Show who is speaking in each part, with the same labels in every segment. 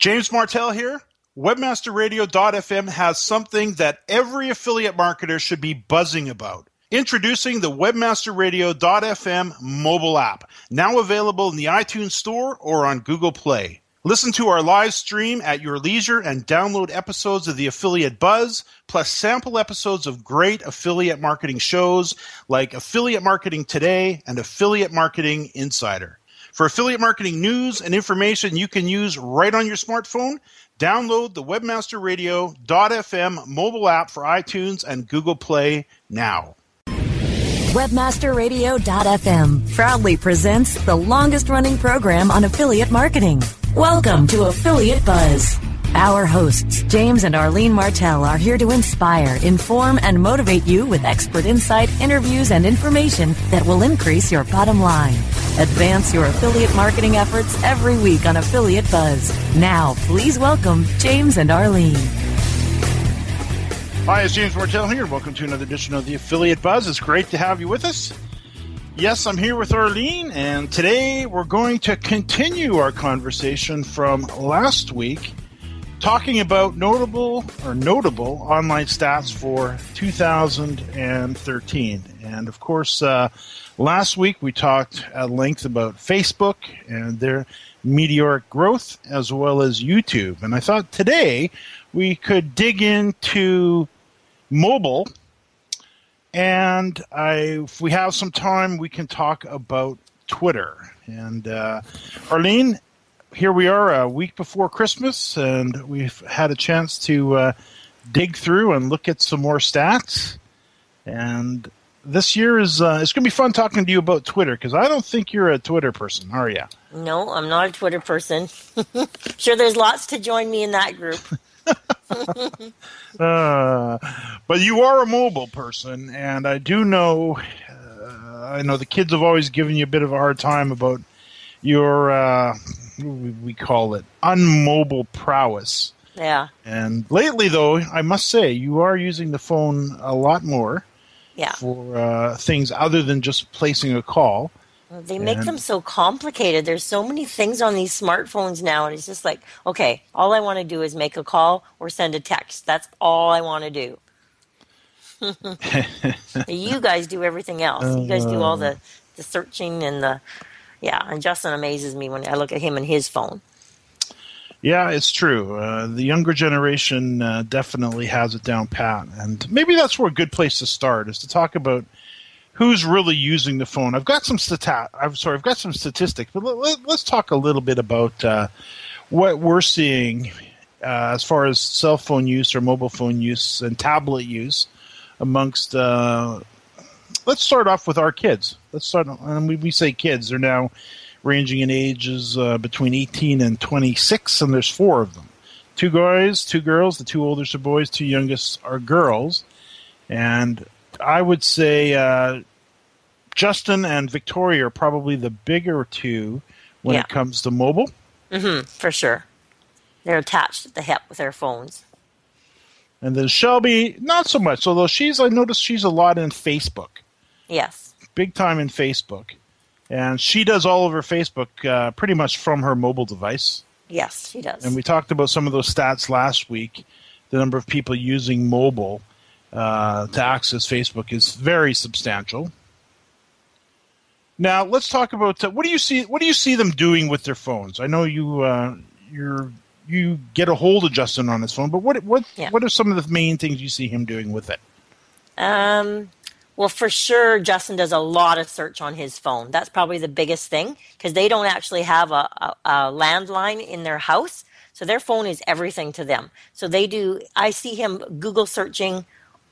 Speaker 1: James Martell here. Webmasterradio.fm has something that every affiliate marketer should be buzzing about. Introducing the Webmasterradio.fm mobile app, now available in the iTunes Store or on Google Play. Listen to our live stream at your leisure and download episodes of the Affiliate Buzz, plus sample episodes of great affiliate marketing shows like Affiliate Marketing Today and Affiliate Marketing Insider. For affiliate marketing news and information you can use right on your smartphone, download the webmasterradio.fm mobile app for iTunes and Google Play now.
Speaker 2: Webmasterradio.fm proudly presents the longest running program on affiliate marketing. Welcome to Affiliate Buzz. Our hosts, James and Arlene Martell, are here to inspire, inform, and motivate you with expert insight, interviews, and information that will increase your bottom line. Advance your affiliate marketing efforts every week on Affiliate Buzz. Now, please welcome James and Arlene.
Speaker 1: Hi, it's James Martell here. Welcome to another edition of the Affiliate Buzz. It's great to have you with us. Yes, I'm here with Arlene, and today we're going to continue our conversation from last week talking about notable or notable online stats for 2013. And of course, uh, last week we talked at length about Facebook and their meteoric growth as well as YouTube. And I thought today we could dig into mobile. And I, if we have some time, we can talk about Twitter. And uh, Arlene, here we are a week before Christmas, and we've had a chance to uh, dig through and look at some more stats. And this year is uh, it's going to be fun talking to you about Twitter because I don't think you're a Twitter person, are you?
Speaker 3: No, I'm not a Twitter person. sure, there's lots to join me in that group.
Speaker 1: uh, but you are a mobile person, and I do know. Uh, I know the kids have always given you a bit of a hard time about your uh, we call it unmobile prowess.
Speaker 3: Yeah.
Speaker 1: And lately, though, I must say you are using the phone a lot more.
Speaker 3: Yeah.
Speaker 1: For uh, things other than just placing a call.
Speaker 3: They make and, them so complicated. There's so many things on these smartphones now, and it's just like, okay, all I want to do is make a call or send a text. That's all I want to do. you guys do everything else. You guys do all the, the searching and the yeah, and Justin amazes me when I look at him and his phone.
Speaker 1: Yeah, it's true. Uh, the younger generation uh, definitely has it down pat, and maybe that's where a good place to start is to talk about who's really using the phone. I've got some stat. I'm sorry, I've got some statistics, but let, us talk a little bit about uh, what we're seeing uh, as far as cell phone use or mobile phone use and tablet use amongst uh, let's start off with our kids. Let's start. And we, we say kids; they're now ranging in ages uh, between 18 and 26, and there's four of them. Two guys, two girls. The two oldest are boys. Two youngest are girls. And I would say uh, Justin and Victoria are probably the bigger two when yeah. it comes to mobile.
Speaker 3: Mm-hmm, for sure. They're attached at the hip with their phones.
Speaker 1: And then Shelby, not so much. Although she's, I noticed she's a lot in Facebook.
Speaker 3: Yes.
Speaker 1: Big time in Facebook. And she does all of her Facebook uh, pretty much from her mobile device.
Speaker 3: Yes, she does.
Speaker 1: And we talked about some of those stats last week. The number of people using mobile uh, to access Facebook is very substantial. Now let's talk about uh, what do you see? What do you see them doing with their phones? I know you uh, you're you get a hold of Justin on his phone, but what what yeah. what are some of the main things you see him doing with it?
Speaker 3: Um, well, for sure, Justin does a lot of search on his phone. That's probably the biggest thing because they don't actually have a, a, a landline in their house. So their phone is everything to them. So they do, I see him Google searching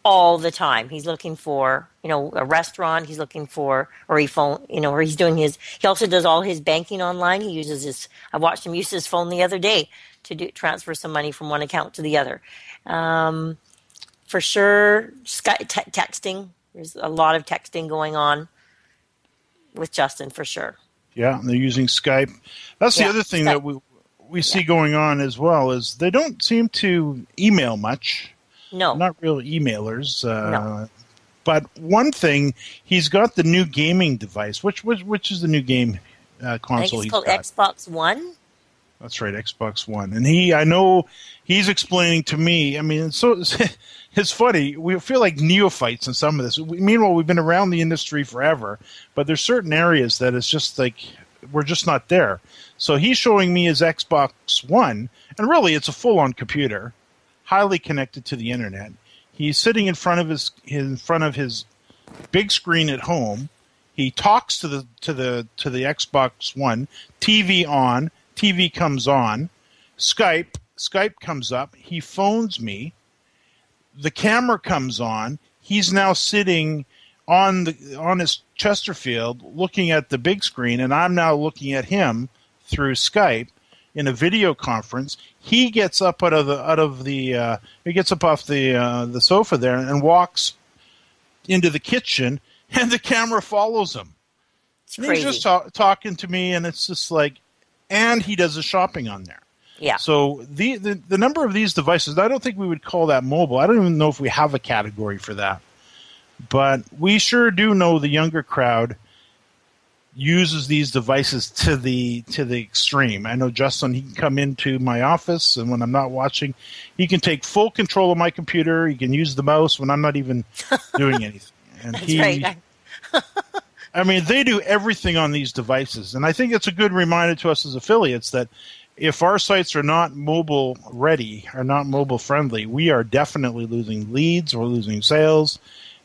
Speaker 3: all the time. He's looking for, you know, a restaurant. He's looking for, or he phone, you know, or he's doing his. He also does all his banking online. He uses his. I watched him use his phone the other day to do, transfer some money from one account to the other. Um, for sure, sky, te- texting. There's a lot of texting going on with Justin for sure.
Speaker 1: Yeah, they're using Skype. That's the other thing Skype. that we we see yeah. going on as well is they don't seem to email much.
Speaker 3: No,
Speaker 1: not real emailers. Uh, no. But one thing, he's got the new gaming device. Which which which is the new game uh, console?
Speaker 3: I think it's called got? Xbox One.
Speaker 1: That's right, Xbox One. And he, I know he's explaining to me. I mean, so it's, funny. We feel like neophytes in some of this. We, meanwhile, we've been around the industry forever, but there's certain areas that it's just like we're just not there. So he's showing me his Xbox One, and really, it's a full-on computer, highly connected to the internet. He's sitting in front of his in front of his big screen at home. He talks to the to the to the Xbox One, TV on, TV comes on, Skype, Skype comes up, he phones me, the camera comes on, he's now sitting on the on his Chesterfield looking at the big screen and I'm now looking at him through Skype in a video conference. He gets up out of the out of the uh, he gets up off the uh, the sofa there and walks into the kitchen, and the camera follows him.
Speaker 3: It's
Speaker 1: And
Speaker 3: crazy.
Speaker 1: he's just ta- talking to me, and it's just like, and he does the shopping on there.
Speaker 3: yeah.
Speaker 1: So the, the the number of these devices, I don't think we would call that mobile. I don't even know if we have a category for that. But we sure do know the younger crowd uses these devices to the to the extreme. I know Justin he can come into my office and when I'm not watching, he can take full control of my computer. He can use the mouse when I'm not even doing anything. And
Speaker 3: That's
Speaker 1: he
Speaker 3: right.
Speaker 1: I mean, they do everything on these devices, and I think it's a good reminder to us as affiliates that if our sites are not mobile ready, are not mobile friendly, we are definitely losing leads, we're losing sales,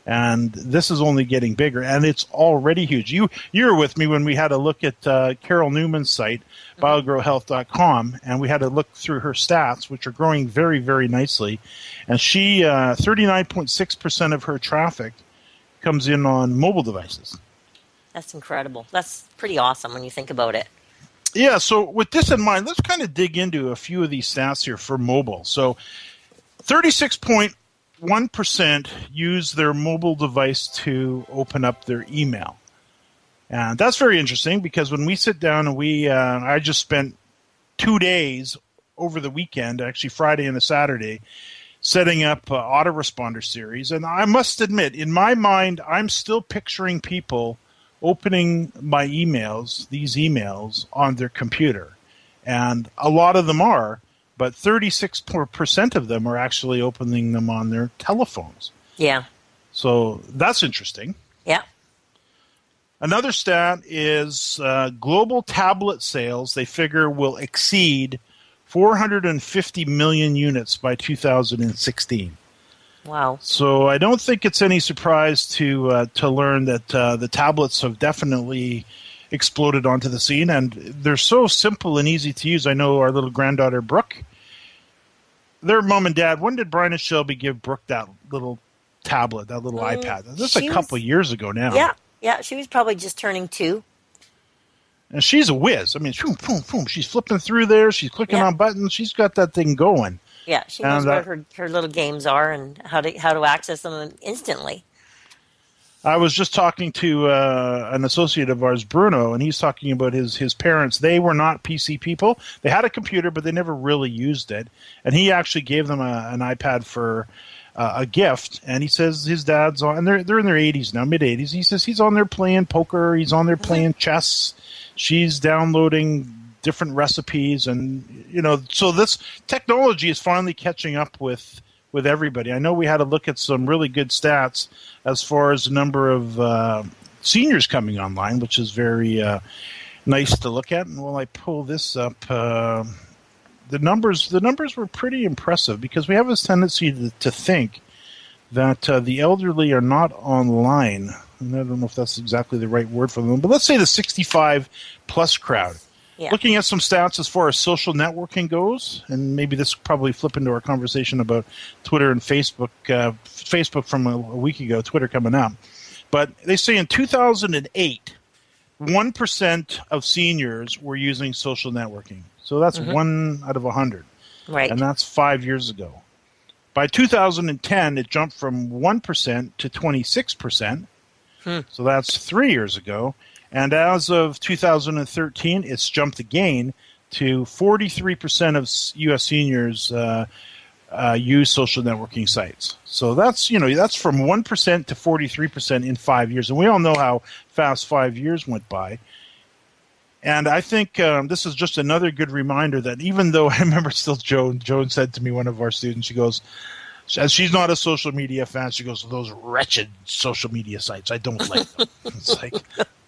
Speaker 1: and this is only getting bigger, and it's already huge. You you were with me when we had a look at uh, Carol Newman's site, biogrowhealth.com, and we had to look through her stats, which are growing very very nicely, and she uh, thirty nine point six percent of her traffic comes in on mobile devices.
Speaker 3: That's incredible. That's pretty awesome when you think about it.
Speaker 1: Yeah, so with this in mind, let's kind of dig into a few of these stats here for mobile. So 36.1% use their mobile device to open up their email. And that's very interesting because when we sit down and we, uh, I just spent two days over the weekend, actually Friday and a Saturday, setting up uh, autoresponder series. And I must admit, in my mind, I'm still picturing people opening my emails, these emails, on their computer. And a lot of them are, but 36% of them are actually opening them on their telephones.
Speaker 3: Yeah.
Speaker 1: So that's interesting.
Speaker 3: Yeah.
Speaker 1: Another stat is uh, global tablet sales, they figure, will exceed 450 million units by 2016.
Speaker 3: Wow.
Speaker 1: So I don't think it's any surprise to uh, to learn that uh, the tablets have definitely exploded onto the scene, and they're so simple and easy to use. I know our little granddaughter Brooke, their mom and dad. When did Brian and Shelby give Brooke that little tablet, that little
Speaker 3: Mm,
Speaker 1: iPad? This a couple
Speaker 3: was-
Speaker 1: years ago now.
Speaker 3: Yeah. Yeah. She was probably just turning two.
Speaker 1: and she's a whiz. I mean, boom, boom, boom. She's flipping through there. She's clicking
Speaker 3: Yeah.
Speaker 1: on buttons. She's got that thing going.
Speaker 3: Yeah. She knows
Speaker 1: And, uh,
Speaker 3: where her, her little games are and how to how to access them instantly.
Speaker 1: I was just talking to uh, an associate of ours, Bruno, and he's talking about his his parents. They were not PC people. They had a computer, but they never really used it. And he actually gave them a, an iPad for uh, a gift. And he says his dad's on, and they're they're in their eighties now, mid eighties. He says he's on there playing poker. He's on there playing chess. She's downloading different recipes, and you know, so this technology is finally catching up with with everybody. I know we had to look at some really good stats as far as the number of uh, seniors coming online, which is very uh, nice to look at. And while I pull this up, uh, the numbers the numbers were pretty impressive because we have this tendency to, to think that uh, the elderly are not online. And I don't know if that's exactly the right word for them, but let's say the 65 plus crowd.
Speaker 3: Yeah.
Speaker 1: Looking at some stats as far as social networking goes, and maybe this will probably flip into our conversation about Twitter and Facebook. Uh, Facebook from a, a week ago, Twitter coming up. But they say in 2008, 1% of seniors were using social networking. So that's one out of 100
Speaker 3: Right.
Speaker 1: and that's five years ago. By 2010, it jumped from 1% to 26%. So that's three years ago. And as of 2013, it's jumped again to 43% of U.S. seniors uh, uh, use social networking sites. So that's you know that's from 1% to 43% in five years. And we all know how fast five years went by. And I think um, this is just another good reminder that even though I remember still Joan, Joan said to me, one of our students, she goes, as she's not a social media fan, she goes, those wretched social media sites, I don't like them. it's like,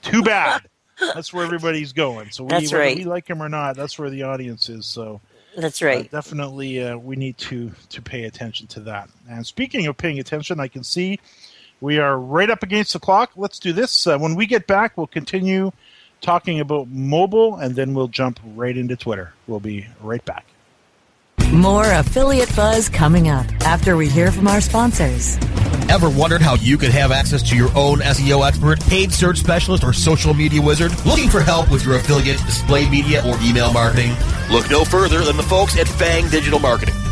Speaker 1: too bad. That's where everybody's going. So we,
Speaker 3: That's
Speaker 1: whether
Speaker 3: right.
Speaker 1: we like him or not, that's where the audience is. So
Speaker 3: That's
Speaker 1: uh,
Speaker 3: right.
Speaker 1: definitely, uh, we need to to pay attention to that. And speaking of paying attention, I can see we are right up against the clock. Let's do this. Uh, when we get back, we'll continue talking about mobile, and then we'll jump right into Twitter. We'll be right back.
Speaker 2: More affiliate buzz coming up after we hear from our sponsors.
Speaker 4: Ever wondered how you could have access to your own SEO expert, paid search specialist, or social media wizard? Looking for help with your affiliate, display media, or email marketing? Look no further than the folks at Fang Digital Marketing.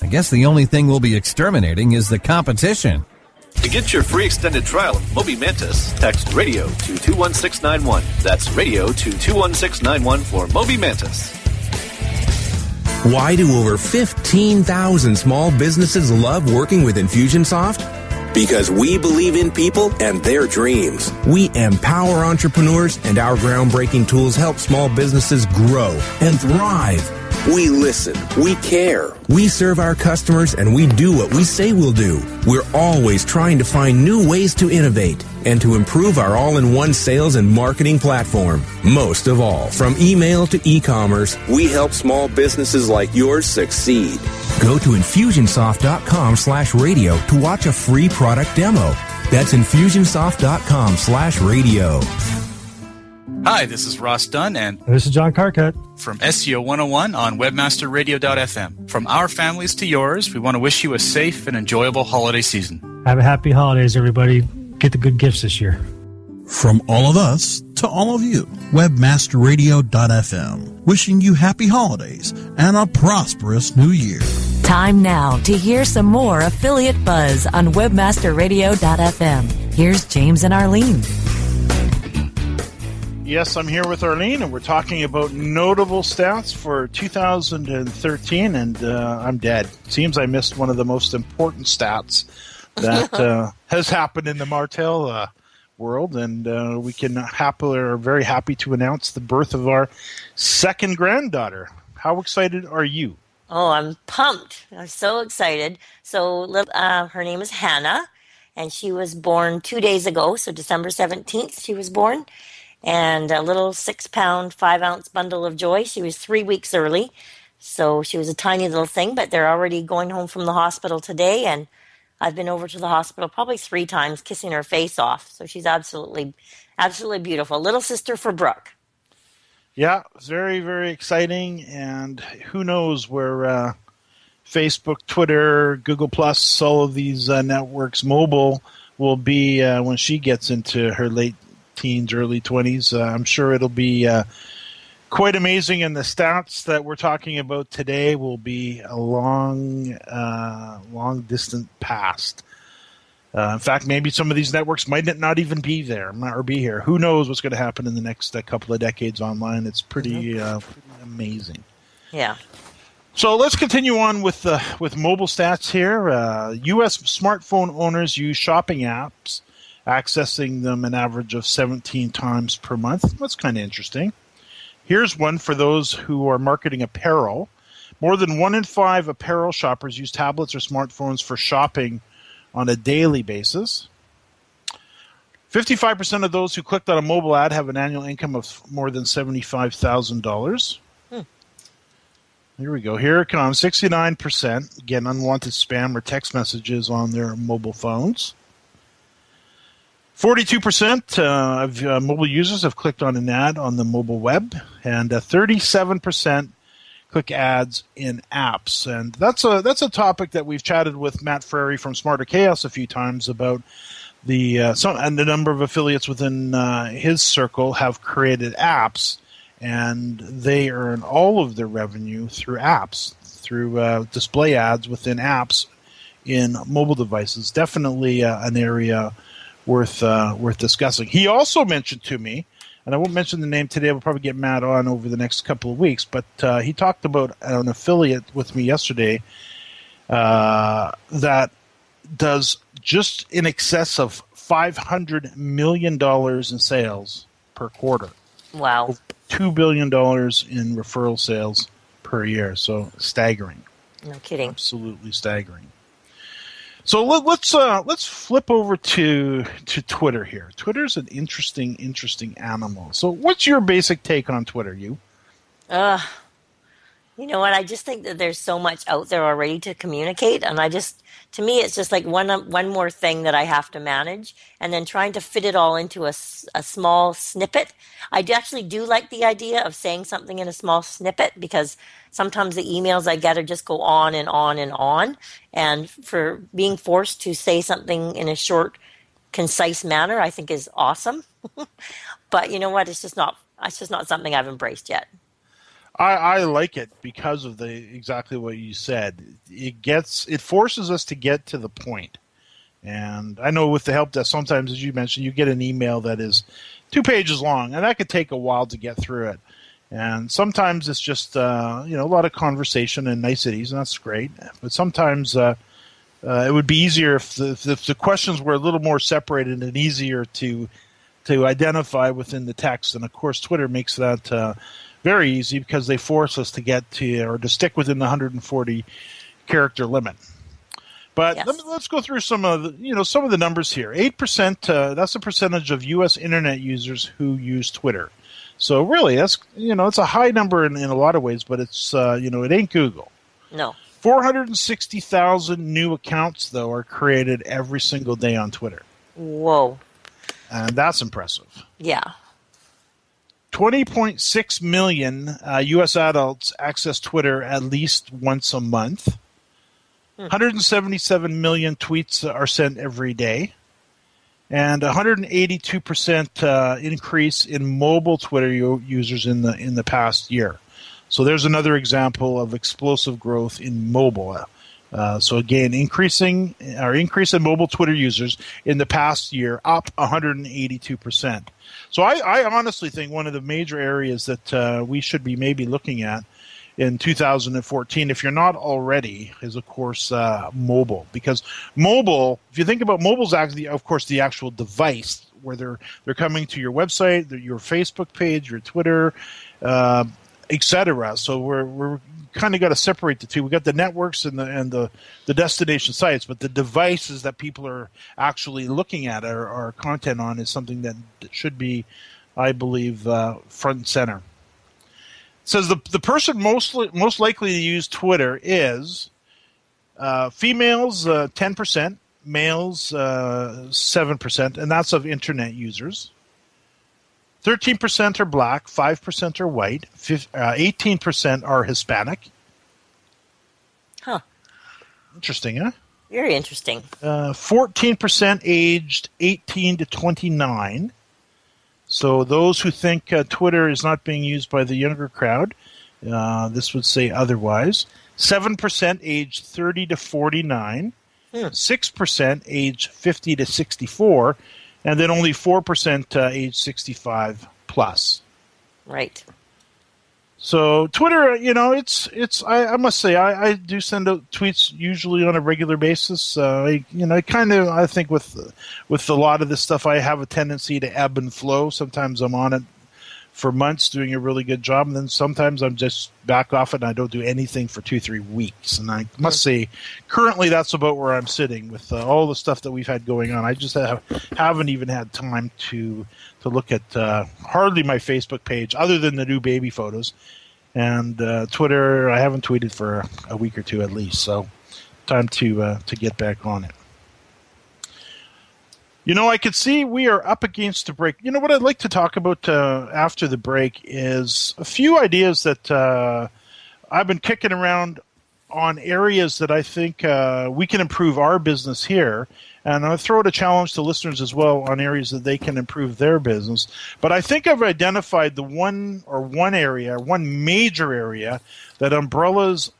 Speaker 5: I guess the only thing we'll be exterminating is the competition.
Speaker 6: To get your free extended trial of Moby Mantis, text radio to 21691. That's radio to 21691 for Moby Mantis.
Speaker 7: Why do over 15,000 small businesses love working with Infusionsoft? Because we believe in people and their dreams. We empower entrepreneurs and our groundbreaking tools help small businesses grow and thrive. We listen. We care. We serve our customers and we do what we say we'll do. We're always trying to find new ways to innovate and to improve our all-in-one sales and marketing platform. Most of all, from email to e-commerce, we help small businesses like yours succeed. Go to infusionsoft.com slash radio to watch a free product demo. That's infusionsoft.com slash radio.
Speaker 8: Hi, this is Ross Dunn and
Speaker 9: This is John Carcutt.
Speaker 8: from SEO 101 on webmasterradio.fm. From our families to yours, we want to wish you a safe and enjoyable holiday season.
Speaker 9: Have a happy holidays, everybody. Get the good gifts this year.
Speaker 10: From all of us to all of you, webmasterradio.fm, wishing you happy holidays and a prosperous new year.
Speaker 2: Time now to hear some more affiliate buzz on webmasterradio.fm. Here's James and Arlene.
Speaker 1: Yes, I'm here with Arlene, and we're talking about notable stats for 2013, and uh, I'm dead. Seems I missed one of the most important stats that uh, has happened in the Martell uh, world, and uh, we can happily are very happy to announce the birth of our second granddaughter. How excited are you?
Speaker 3: Oh, I'm pumped. I'm so excited. So, uh, her name is Hannah, and she was born two days ago. So, December 17th, she was born. And a little six pound, five ounce bundle of joy. She was three weeks early. So, she was a tiny little thing, but they're already going home from the hospital today. And I've been over to the hospital probably three times, kissing her face off. So, she's absolutely, absolutely beautiful. Little sister for Brooke.
Speaker 1: Yeah, very, very exciting, and who knows where uh, Facebook, Twitter, Google Plus, all of these uh, networks, mobile, will be uh, when she gets into her late teens, early twenties. Uh, I'm sure it'll be uh, quite amazing, and the stats that we're talking about today will be a long, uh, long distant past. Uh, in fact, maybe some of these networks might not even be there or be here. Who knows what's going to happen in the next uh, couple of decades online? It's pretty, uh, pretty amazing.
Speaker 3: Yeah.
Speaker 1: So let's continue on with uh, with mobile stats here. Uh, U.S. smartphone owners use shopping apps, accessing them an average of 17 times per month. That's kind of interesting. Here's one for those who are marketing apparel. More than one in five apparel shoppers use tablets or smartphones for shopping on a daily basis. 55% of those who clicked on a mobile ad have an annual income of more than $75,000. Hmm. Here we go. Here it comes. 69%. Again, unwanted spam or text messages on their mobile phones. 42% uh, of uh, mobile users have clicked on an ad on the mobile web, and uh, 37% click ads in apps. And that's a that's a topic that we've chatted with Matt Frary from Smarter Chaos a few times about the uh, some and the number of affiliates within uh, his circle have created apps, and they earn all of their revenue through apps, through uh, display ads within apps in mobile devices. Definitely uh, an area worth uh, worth discussing. He also mentioned to me, and I won't mention the name today. We'll probably get Matt on over the next couple of weeks. But uh, he talked about an affiliate with me yesterday uh, that does just in excess of five hundred million dollars in sales per quarter.
Speaker 3: Wow,
Speaker 1: two billion dollars in referral sales per year. So staggering.
Speaker 3: No kidding.
Speaker 1: Absolutely staggering. So let, us uh, let's flip over to to Twitter here. Twitter's an interesting, interesting animal. So, what's your basic take on Twitter? You?
Speaker 3: Uh, you know what? I just think that there's so much out there already to communicate, and I just to me, it's just like one um, one more thing that I have to manage, and then trying to fit it all into a, a small snippet. I actually do like the idea of saying something in a small snippet because sometimes the emails I get are just go on and on and on, and for being forced to say something in a short, concise manner, I think is awesome. but you know what? It's just not. It's just not something I've embraced yet.
Speaker 1: I, I like it because of the exactly what you said. It gets it forces us to get to the point. And I know with the help desk, sometimes as you mentioned, you get an email that is two pages long, and that could take a while to get through it. And sometimes it's just uh, you know a lot of conversation and niceties, and that's great. But sometimes uh, uh, it would be easier if the, if the questions were a little more separated and easier to to identify within the text. And of course, Twitter makes that uh, very easy because they force us to get to or to stick within the 140 character limit. But yes. let me, let's go through some of the you know some of the numbers here. Eight percent uh, that's the percentage of U.S. internet users who use Twitter. So really, that's you know it's a high number in, in a lot of ways, but it's uh, you know it ain't Google.
Speaker 3: No.
Speaker 1: 460,000 new accounts though are created every single day on Twitter.
Speaker 3: Whoa.
Speaker 1: And that's impressive.
Speaker 3: Yeah.
Speaker 1: 20.6 million uh, U.S. adults access Twitter at least once a month. Hmm. 177 million tweets are sent every day. And 182% uh, increase in mobile Twitter users in the in the past year. So there's another example of explosive growth in mobile. Uh, so again, increasing our increase in mobile Twitter users in the past year, up 182 percent. So I, I, honestly think one of the major areas that uh, we should be maybe looking at in 2014, if you're not already, is of course uh, mobile. Because mobile, if you think about mobile's actually, of course, the actual device where they're they're coming to your website, your Facebook page, your Twitter, uh, etc. So we're we're kind of got to separate the two. We got the networks and the and the, the destination sites, but the devices that people are actually looking at our, our content on is something that should be, I believe, uh, front and center. It says the the person most most likely to use Twitter is uh, females uh, ten percent, males uh, seven percent, and that's of internet users. 13% are black, 5% are white, 18% uh, are Hispanic.
Speaker 3: Huh.
Speaker 1: Interesting, huh?
Speaker 3: Very interesting.
Speaker 1: Uh, 14% aged 18 to 29. So those who think uh, Twitter is not being used by the younger crowd, uh, this would say otherwise. 7% aged 30 to 49. Hmm. 6% aged 50 to 64 and then only 4% uh, age 65 plus.
Speaker 3: Right.
Speaker 1: So Twitter, you know, it's it's. I, I must say, I, I, do send out tweets usually on a regular basis. Uh, I, you know, I kind of, I think with with a lot of this stuff, I have a tendency to ebb and flow. Sometimes I'm on it for months doing a really good job, and then sometimes I'm just back off it and I don't do anything for two, three weeks. And I must say, currently that's about where I'm sitting with uh, all the stuff that we've had going on. I just have, haven't even had time to to look at uh, hardly my Facebook page, other than the new baby photos. And uh, Twitter, I haven't tweeted for a week or two at least, so time to uh, to get back on it. You know, I could see we are up against the break. You know what I'd like to talk about uh, after the break is a few ideas that uh, I've been kicking around on areas that I think uh, we can improve our business here. And I'll throw out a challenge to listeners as well on areas that they can improve their business. But I think I've identified the one or one area, one major area that umbrellas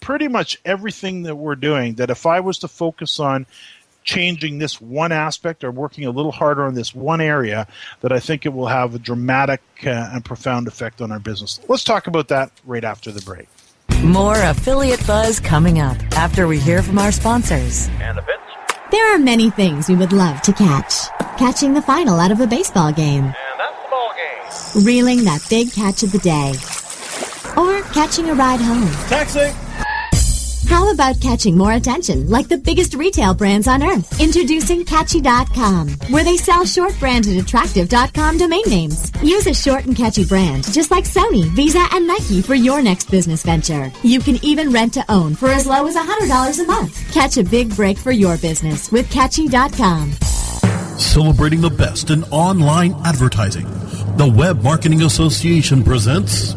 Speaker 1: pretty much everything that we're doing. That if I was to focus on changing this one aspect or working a little harder on this one area, that I think it will have a dramatic uh, and profound effect on our business. Let's talk about that right after the break.
Speaker 2: More affiliate buzz coming up after we hear from our sponsors.
Speaker 6: And the pitch.
Speaker 11: There are many things we would love to catch. Catching the final out of a baseball game.
Speaker 6: And that's the ball game.
Speaker 11: Reeling that big catch of the day. Or catching a ride home.
Speaker 6: Taxi.
Speaker 11: How about catching more attention like the biggest retail brands on earth? Introducing Catchy.com, where they sell short branded attractive.com domain names. Use a short and catchy brand, just like Sony, Visa, and Nike for your next business venture. You can even rent to own for as low as $100 a month. Catch a big break for your business with Catchy.com.
Speaker 10: Celebrating the best in online advertising. The Web Marketing Association presents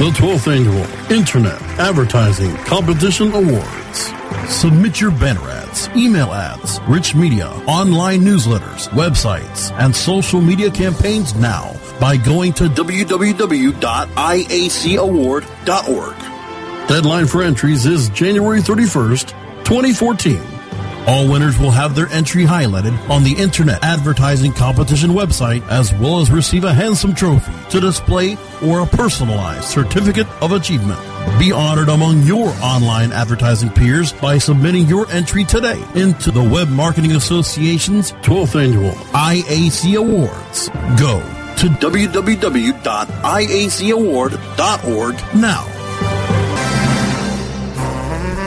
Speaker 10: the 12th Annual Internet Advertising Competition Awards. Submit your banner ads, email ads, rich media, online newsletters, websites, and social media campaigns now by going to www.iacaward.org. Deadline for entries is January 31st, 2014. All winners will have their entry highlighted on the Internet Advertising Competition website as well as receive a handsome trophy to display or a personalized certificate of achievement. Be honored among your online advertising peers by submitting your entry today into the Web Marketing Association's 12th Annual IAC Awards. Go to www.iacaward.org now.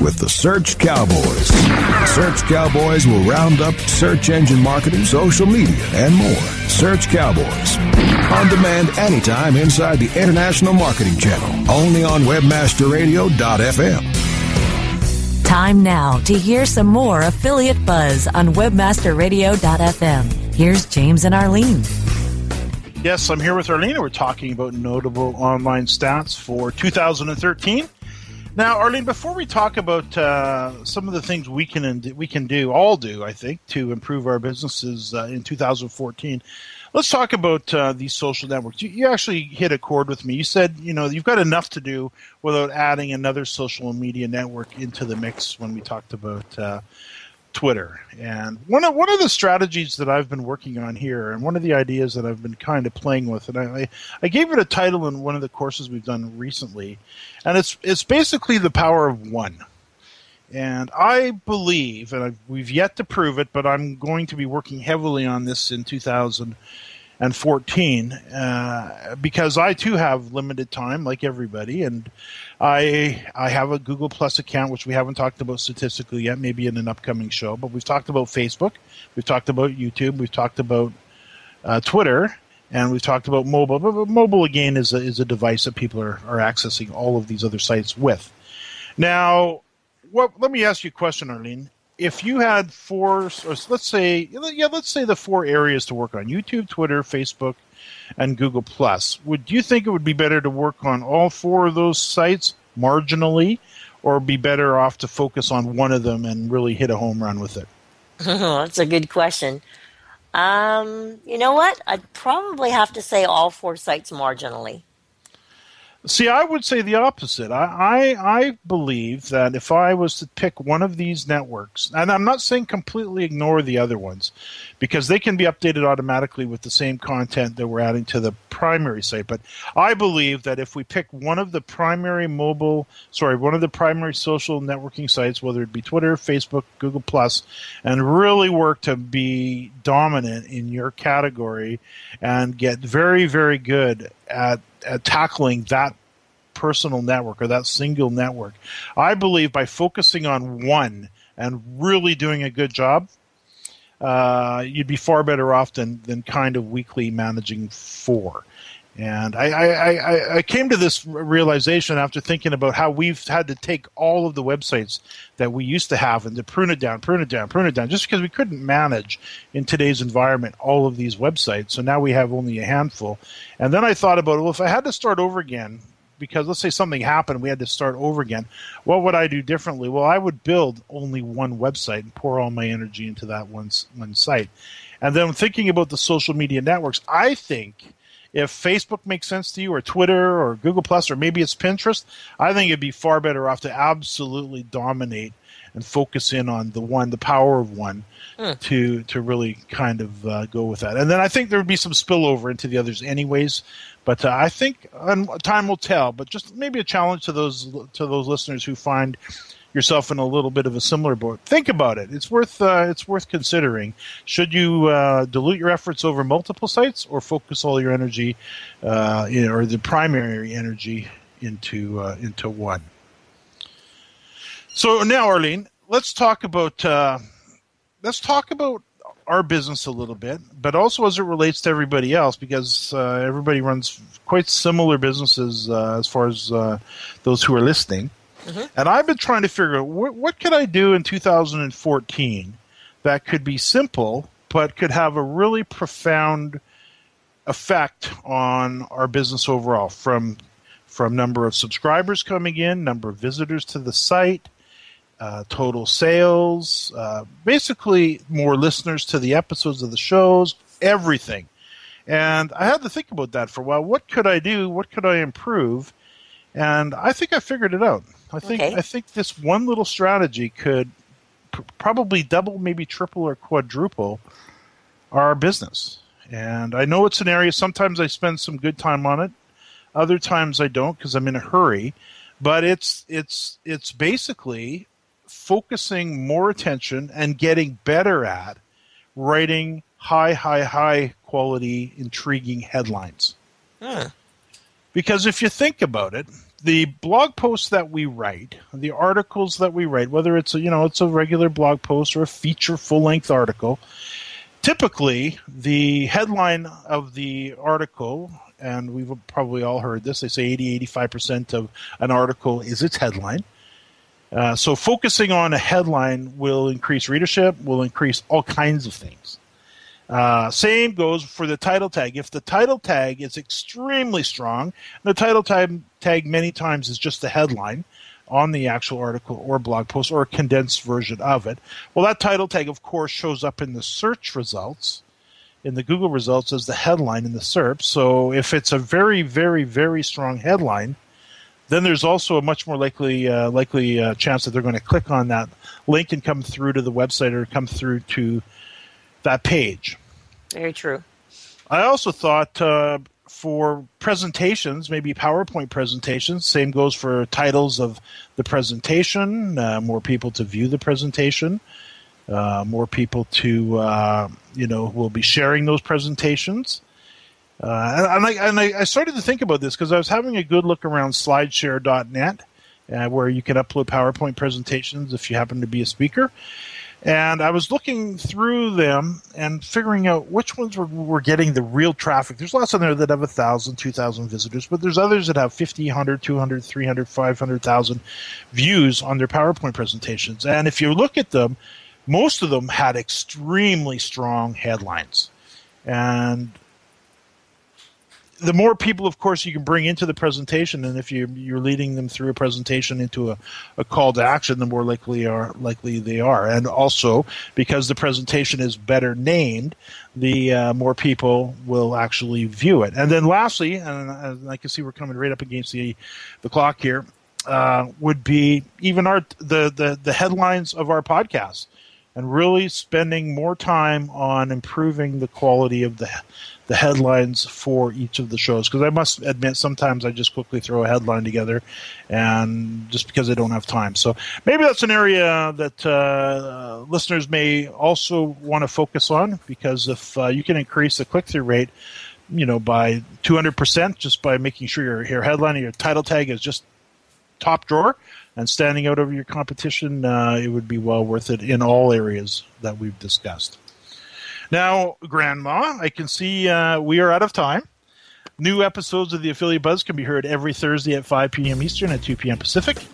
Speaker 12: with the Search Cowboys. The Search Cowboys will round up search engine marketing, social media, and more. Search Cowboys. On demand anytime inside the International Marketing Channel. Only on WebmasterRadio.fm.
Speaker 2: Time now to hear some more affiliate buzz on webmasterradio.fm. Here's James and Arlene.
Speaker 1: Yes, I'm here with Arlene. We're talking about notable online stats for 2013. Now, Arlene, before we talk about uh, some of the things we can we can do, all do, I think, to improve our businesses uh, in 2014, let's talk about uh, these social networks. You, you, actually hit a chord with me. You said, you know, you've got enough to do without adding another social media network into the mix when we talked about uh, Twitter. And one of one of the strategies that I've been working on here, and one of the ideas that I've been kind of playing with, and I I gave it a title in one of the courses we've done recently, and it's it's basically the power of one. And I believe, and I've, we've yet to prove it, but I'm going to be working heavily on this in 2000 and 14 uh, because I too have limited time, like everybody, and I I have a Google Plus account, which we haven't talked about statistically yet, maybe in an upcoming show. But we've talked about Facebook, we've talked about YouTube, we've talked about uh, Twitter, and we've talked about mobile. But mobile again is a, is a device that people are, are accessing all of these other sites with. Now, what, let me ask you a question, Arlene if you had four, let's say, yeah, let's say the four areas to work on: YouTube, Twitter, Facebook, and Google Plus. Would you think it would be better to work on all four of those sites marginally, or be better off to focus on one of them and really hit a home run with it?
Speaker 3: That's a good question. Um, you know what? I'd probably have to say all four sites marginally.
Speaker 1: See, I would say the opposite. I, I, I believe that if I was to pick one of these networks, and I'm not saying completely ignore the other ones, because they can be updated automatically with the same content that we're adding to the primary site. But I believe that if we pick one of the primary mobile, sorry, one of the primary social networking sites, whether it be Twitter, Facebook, Google Plus, and really work to be dominant in your category and get very, very good at at tackling that personal network or that single network. I believe by focusing on one and really doing a good job, uh, you'd be far better off than, than kind of weekly managing four. And I, I, I, I, came to this realization after thinking about how we've had to take all of the websites that we used to have and to prune it down, prune it down, prune it down, just because we couldn't manage in today's environment all of these websites. So now we have only a handful. And then I thought about, well, if I had to start over again, because let's say something happened, we had to start over again. What would I do differently? Well, I would build only one website and pour all my energy into that one one site. And then thinking about the social media networks, I think if Facebook makes sense to you, or Twitter, or Google Plus, or maybe it's Pinterest, I think it'd be far better off to absolutely dominate and focus in on the one, the power of one, mm. to to really kind of uh, go with that. And then I think there would be some spillover into the others, anyways. But uh, I think um, time will tell. But just maybe a challenge to those to those listeners who find yourself in a little bit of a similar boat. Think about it. It's worth uh, it's worth considering. Should you uh, dilute your efforts over multiple sites, or focus all your energy, uh, in, or the primary energy into uh, into one? So now, Arlene, let's talk about uh, let's talk about our business a little bit, but also as it relates to everybody else, because uh, everybody runs quite similar businesses uh, as far as uh, those who are listening. Mm-hmm. And I've been trying to figure out what, what could I do in 2014 that could be simple, but could have a really profound effect on our business overall from from number of subscribers coming in, number of visitors to the site, uh, total sales, uh, basically more listeners to the episodes of the shows, everything. And I had to think about that for a while. What could I do? What could I improve? And I think I figured it out. I think okay. I think this one little strategy could pr- probably double, maybe triple or quadruple our business. And I know it's an area. Sometimes I spend some good time on it. Other times I don't because I'm in a hurry. But it's it's it's basically focusing more attention and getting better at writing high, high, high quality, intriguing headlines. Huh. Because if you think about it, the blog posts that we write, the articles that we write, whether it's a, you know it's a regular blog post or a feature full length article, typically the headline of the article, and we've probably all heard this, they say 80 85% of an article is its headline. Uh, so focusing on a headline will increase readership, will increase all kinds of things. Uh, same goes for the title tag. If the title tag is extremely strong, the title tag, tag many times is just the headline on the actual article or blog post or a condensed version of it. Well, that title tag, of course, shows up in the search results, in the Google results as the headline in the SERP. So if it's a very, very, very strong headline, then there's also a much more likely uh, likely uh, chance that they're going to click on that link and come through to the website or come through to that page.
Speaker 3: Very true.
Speaker 1: I also thought uh, for presentations, maybe PowerPoint presentations, same goes for titles of the presentation, uh, more people to view the presentation, uh, more people to, uh, you know, will be sharing those presentations. Uh, and, I, and I, started to think about this because I was having a good look around slideshare.net, uh, where you can upload PowerPoint presentations if you happen to be a speaker. And I was looking through them and figuring out which ones were, were getting the real traffic. There's lots on there that have 1,000, 2,000 visitors, but there's others that have 50, 100, 200, 300, 500,000 views on their PowerPoint presentations. And if you look at them, most of them had extremely strong headlines. And the more people, of course, you can bring into the presentation, and if you, you're leading them through a presentation into a, a call to action, the more likely are likely they are. And also, because the presentation is better named, the uh, more people will actually view it. And then, lastly, and I can see we're coming right up against the the clock here, uh, would be even our the, the the headlines of our podcast, and really spending more time on improving the quality of the the headlines for each of the shows because I must admit sometimes I just quickly throw a headline together, and just because I don't have time. So maybe that's an area that uh, listeners may also want to focus on because if uh, you can increase the click through rate, you know, by 200% just by making sure your, your headline and your title tag is just top drawer and standing out over your competition, uh, it would be well worth it in all areas that we've discussed. Now, Grandma, I can see uh, we are out of time. New episodes of the Affiliate Buzz can be heard every Thursday at 5 p.m. Eastern and 2 p.m. Pacific.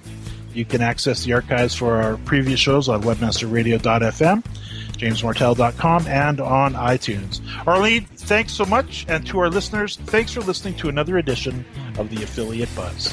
Speaker 1: You can access the archives for our previous shows on webmasterradio.fm, jamesmartell.com, and on iTunes. Arlene, thanks so much. And to our listeners, thanks for listening to another edition of the Affiliate Buzz.